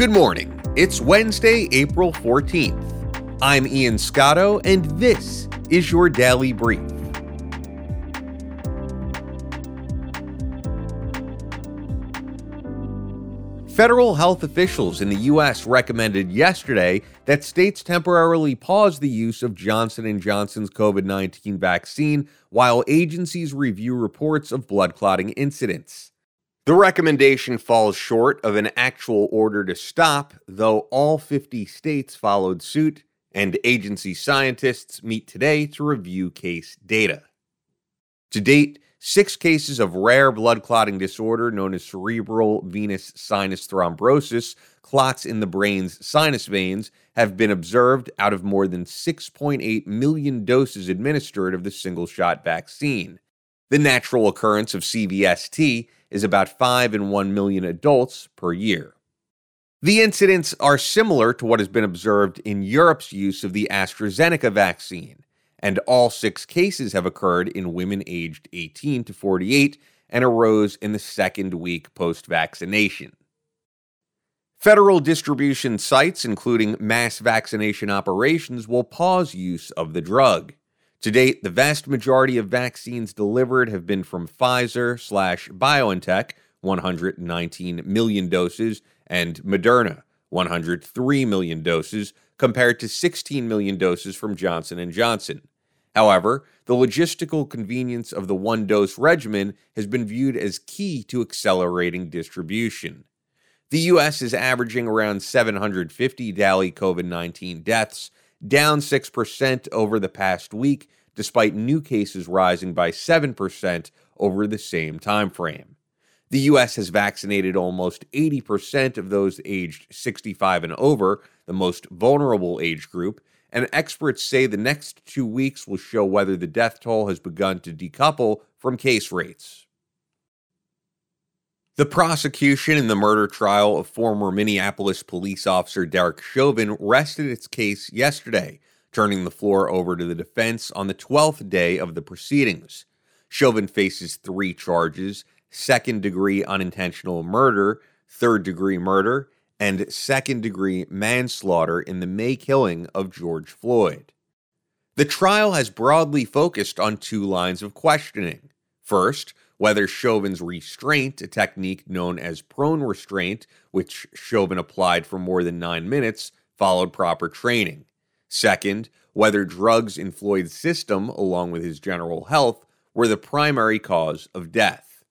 Good morning. It's Wednesday, April 14th. I'm Ian Scotto, and this is your Daily Brief. Federal health officials in the US recommended yesterday that states temporarily pause the use of Johnson & Johnson's COVID-19 vaccine while agencies review reports of blood clotting incidents. The recommendation falls short of an actual order to stop, though all 50 states followed suit, and agency scientists meet today to review case data. To date, Six cases of rare blood clotting disorder known as cerebral venous sinus thrombosis, clots in the brain's sinus veins, have been observed out of more than 6.8 million doses administered of the single shot vaccine. The natural occurrence of CVST is about 5 in 1 million adults per year. The incidents are similar to what has been observed in Europe's use of the AstraZeneca vaccine and all six cases have occurred in women aged 18 to 48 and arose in the second week post vaccination. Federal distribution sites, including mass vaccination operations, will pause use of the drug. To date, the vast majority of vaccines delivered have been from Pfizer slash BioNTech, 119 million doses, and Moderna, 103 million doses, compared to 16 million doses from Johnson & Johnson. However, the logistical convenience of the one dose regimen has been viewed as key to accelerating distribution. The U.S. is averaging around 750 daily COVID 19 deaths, down 6% over the past week, despite new cases rising by 7% over the same time frame. The U.S. has vaccinated almost 80% of those aged 65 and over, the most vulnerable age group, and experts say the next two weeks will show whether the death toll has begun to decouple from case rates. The prosecution in the murder trial of former Minneapolis police officer Derek Chauvin rested its case yesterday, turning the floor over to the defense on the 12th day of the proceedings. Chauvin faces three charges second degree unintentional murder, third degree murder, and second degree manslaughter in the May killing of George Floyd. The trial has broadly focused on two lines of questioning. First, whether Chauvin's restraint, a technique known as prone restraint, which Chauvin applied for more than nine minutes, followed proper training. Second, whether drugs in Floyd's system, along with his general health, were the primary cause of death.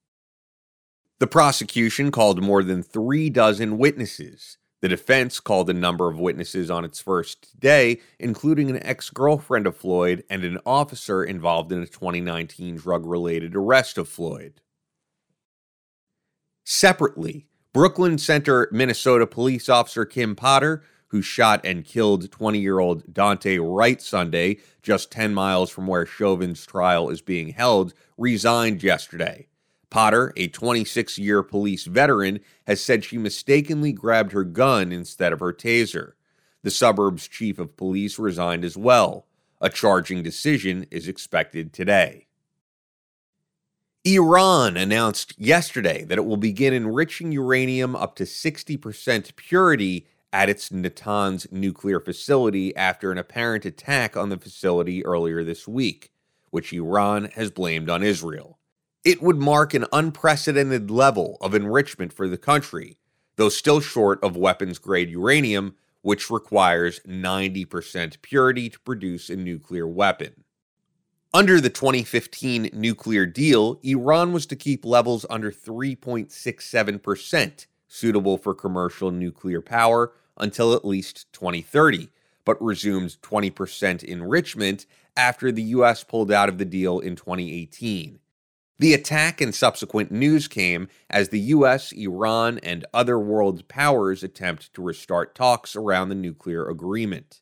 The prosecution called more than three dozen witnesses. The defense called a number of witnesses on its first day, including an ex girlfriend of Floyd and an officer involved in a 2019 drug related arrest of Floyd. Separately, Brooklyn Center, Minnesota police officer Kim Potter, who shot and killed 20 year old Daunte Wright Sunday, just 10 miles from where Chauvin's trial is being held, resigned yesterday. Potter, a 26 year police veteran, has said she mistakenly grabbed her gun instead of her taser. The suburb's chief of police resigned as well. A charging decision is expected today. Iran announced yesterday that it will begin enriching uranium up to 60% purity at its Natanz nuclear facility after an apparent attack on the facility earlier this week, which Iran has blamed on Israel. It would mark an unprecedented level of enrichment for the country, though still short of weapons grade uranium, which requires 90% purity to produce a nuclear weapon. Under the 2015 nuclear deal, Iran was to keep levels under 3.67%, suitable for commercial nuclear power, until at least 2030, but resumed 20% enrichment after the U.S. pulled out of the deal in 2018. The attack and subsequent news came as the US, Iran, and other world powers attempt to restart talks around the nuclear agreement.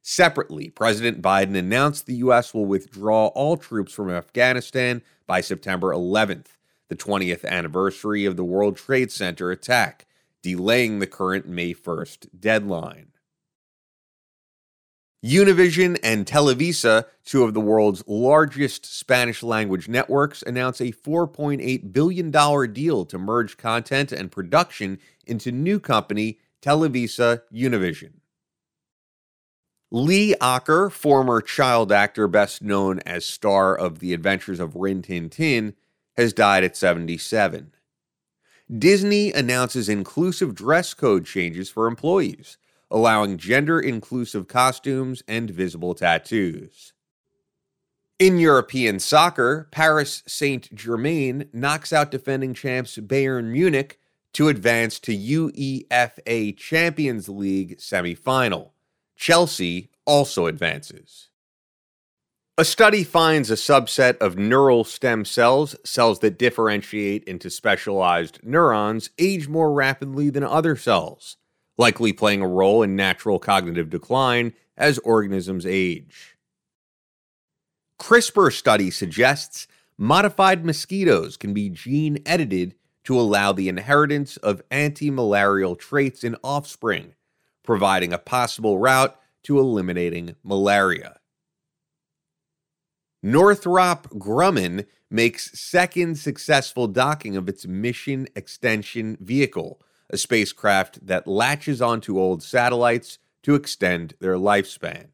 Separately, President Biden announced the U.S. will withdraw all troops from Afghanistan by September 11th, the 20th anniversary of the World Trade Center attack, delaying the current May 1st deadline. Univision and Televisa, two of the world's largest Spanish language networks, announce a $4.8 billion deal to merge content and production into new company Televisa Univision. Lee Aaker, former child actor best known as star of The Adventures of Rin Tin Tin, has died at 77. Disney announces inclusive dress code changes for employees, allowing gender inclusive costumes and visible tattoos. In European soccer, Paris Saint Germain knocks out defending champs Bayern Munich to advance to UEFA Champions League semifinal. Chelsea also advances. A study finds a subset of neural stem cells, cells that differentiate into specialized neurons, age more rapidly than other cells, likely playing a role in natural cognitive decline as organisms age. CRISPR study suggests modified mosquitoes can be gene edited to allow the inheritance of anti malarial traits in offspring, providing a possible route to eliminating malaria. Northrop Grumman makes second successful docking of its mission extension vehicle, a spacecraft that latches onto old satellites to extend their lifespan.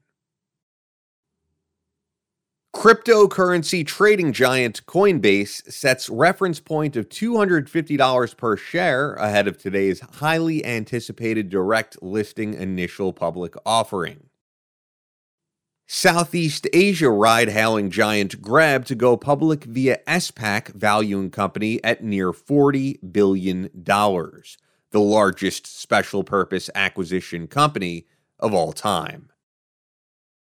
Cryptocurrency trading giant Coinbase sets reference point of $250 per share ahead of today's highly anticipated direct listing initial public offering. Southeast Asia ride hailing giant Grab to go public via SPAC valuing company at near $40 billion, the largest special purpose acquisition company of all time.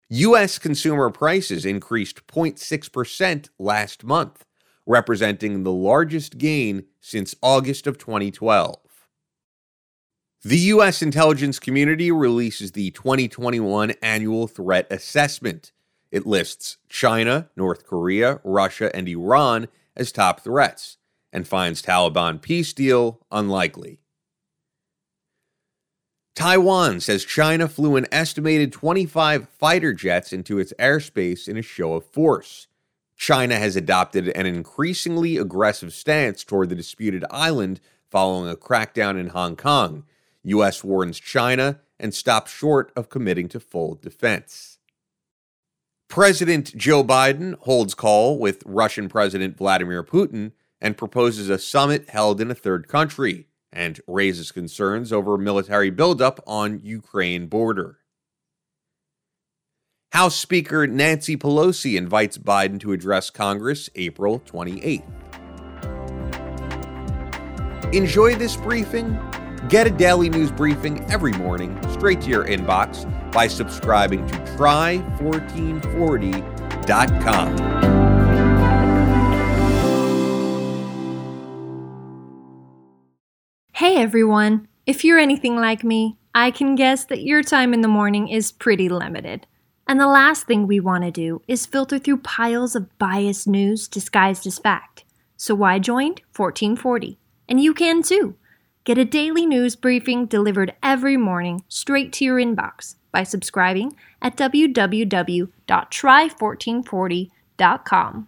U.S. consumer prices increased 0.6% last month, representing the largest gain since August of 2012. The U.S. intelligence community releases the 2021 Annual Threat Assessment. It lists China, North Korea, Russia, and Iran as top threats and finds Taliban peace deal unlikely. Taiwan says China flew an estimated 25 fighter jets into its airspace in a show of force. China has adopted an increasingly aggressive stance toward the disputed island following a crackdown in Hong Kong. U.S. warns China and stops short of committing to full defense. President Joe Biden holds call with Russian President Vladimir Putin and proposes a summit held in a third country and raises concerns over military buildup on Ukraine border. House Speaker Nancy Pelosi invites Biden to address Congress April 28th. Enjoy this briefing? Get a daily news briefing every morning straight to your inbox by subscribing to try1440.com. Hey everyone! If you're anything like me, I can guess that your time in the morning is pretty limited. And the last thing we want to do is filter through piles of biased news disguised as fact. So I joined 1440. And you can too. Get a daily news briefing delivered every morning straight to your inbox by subscribing at www.try1440.com.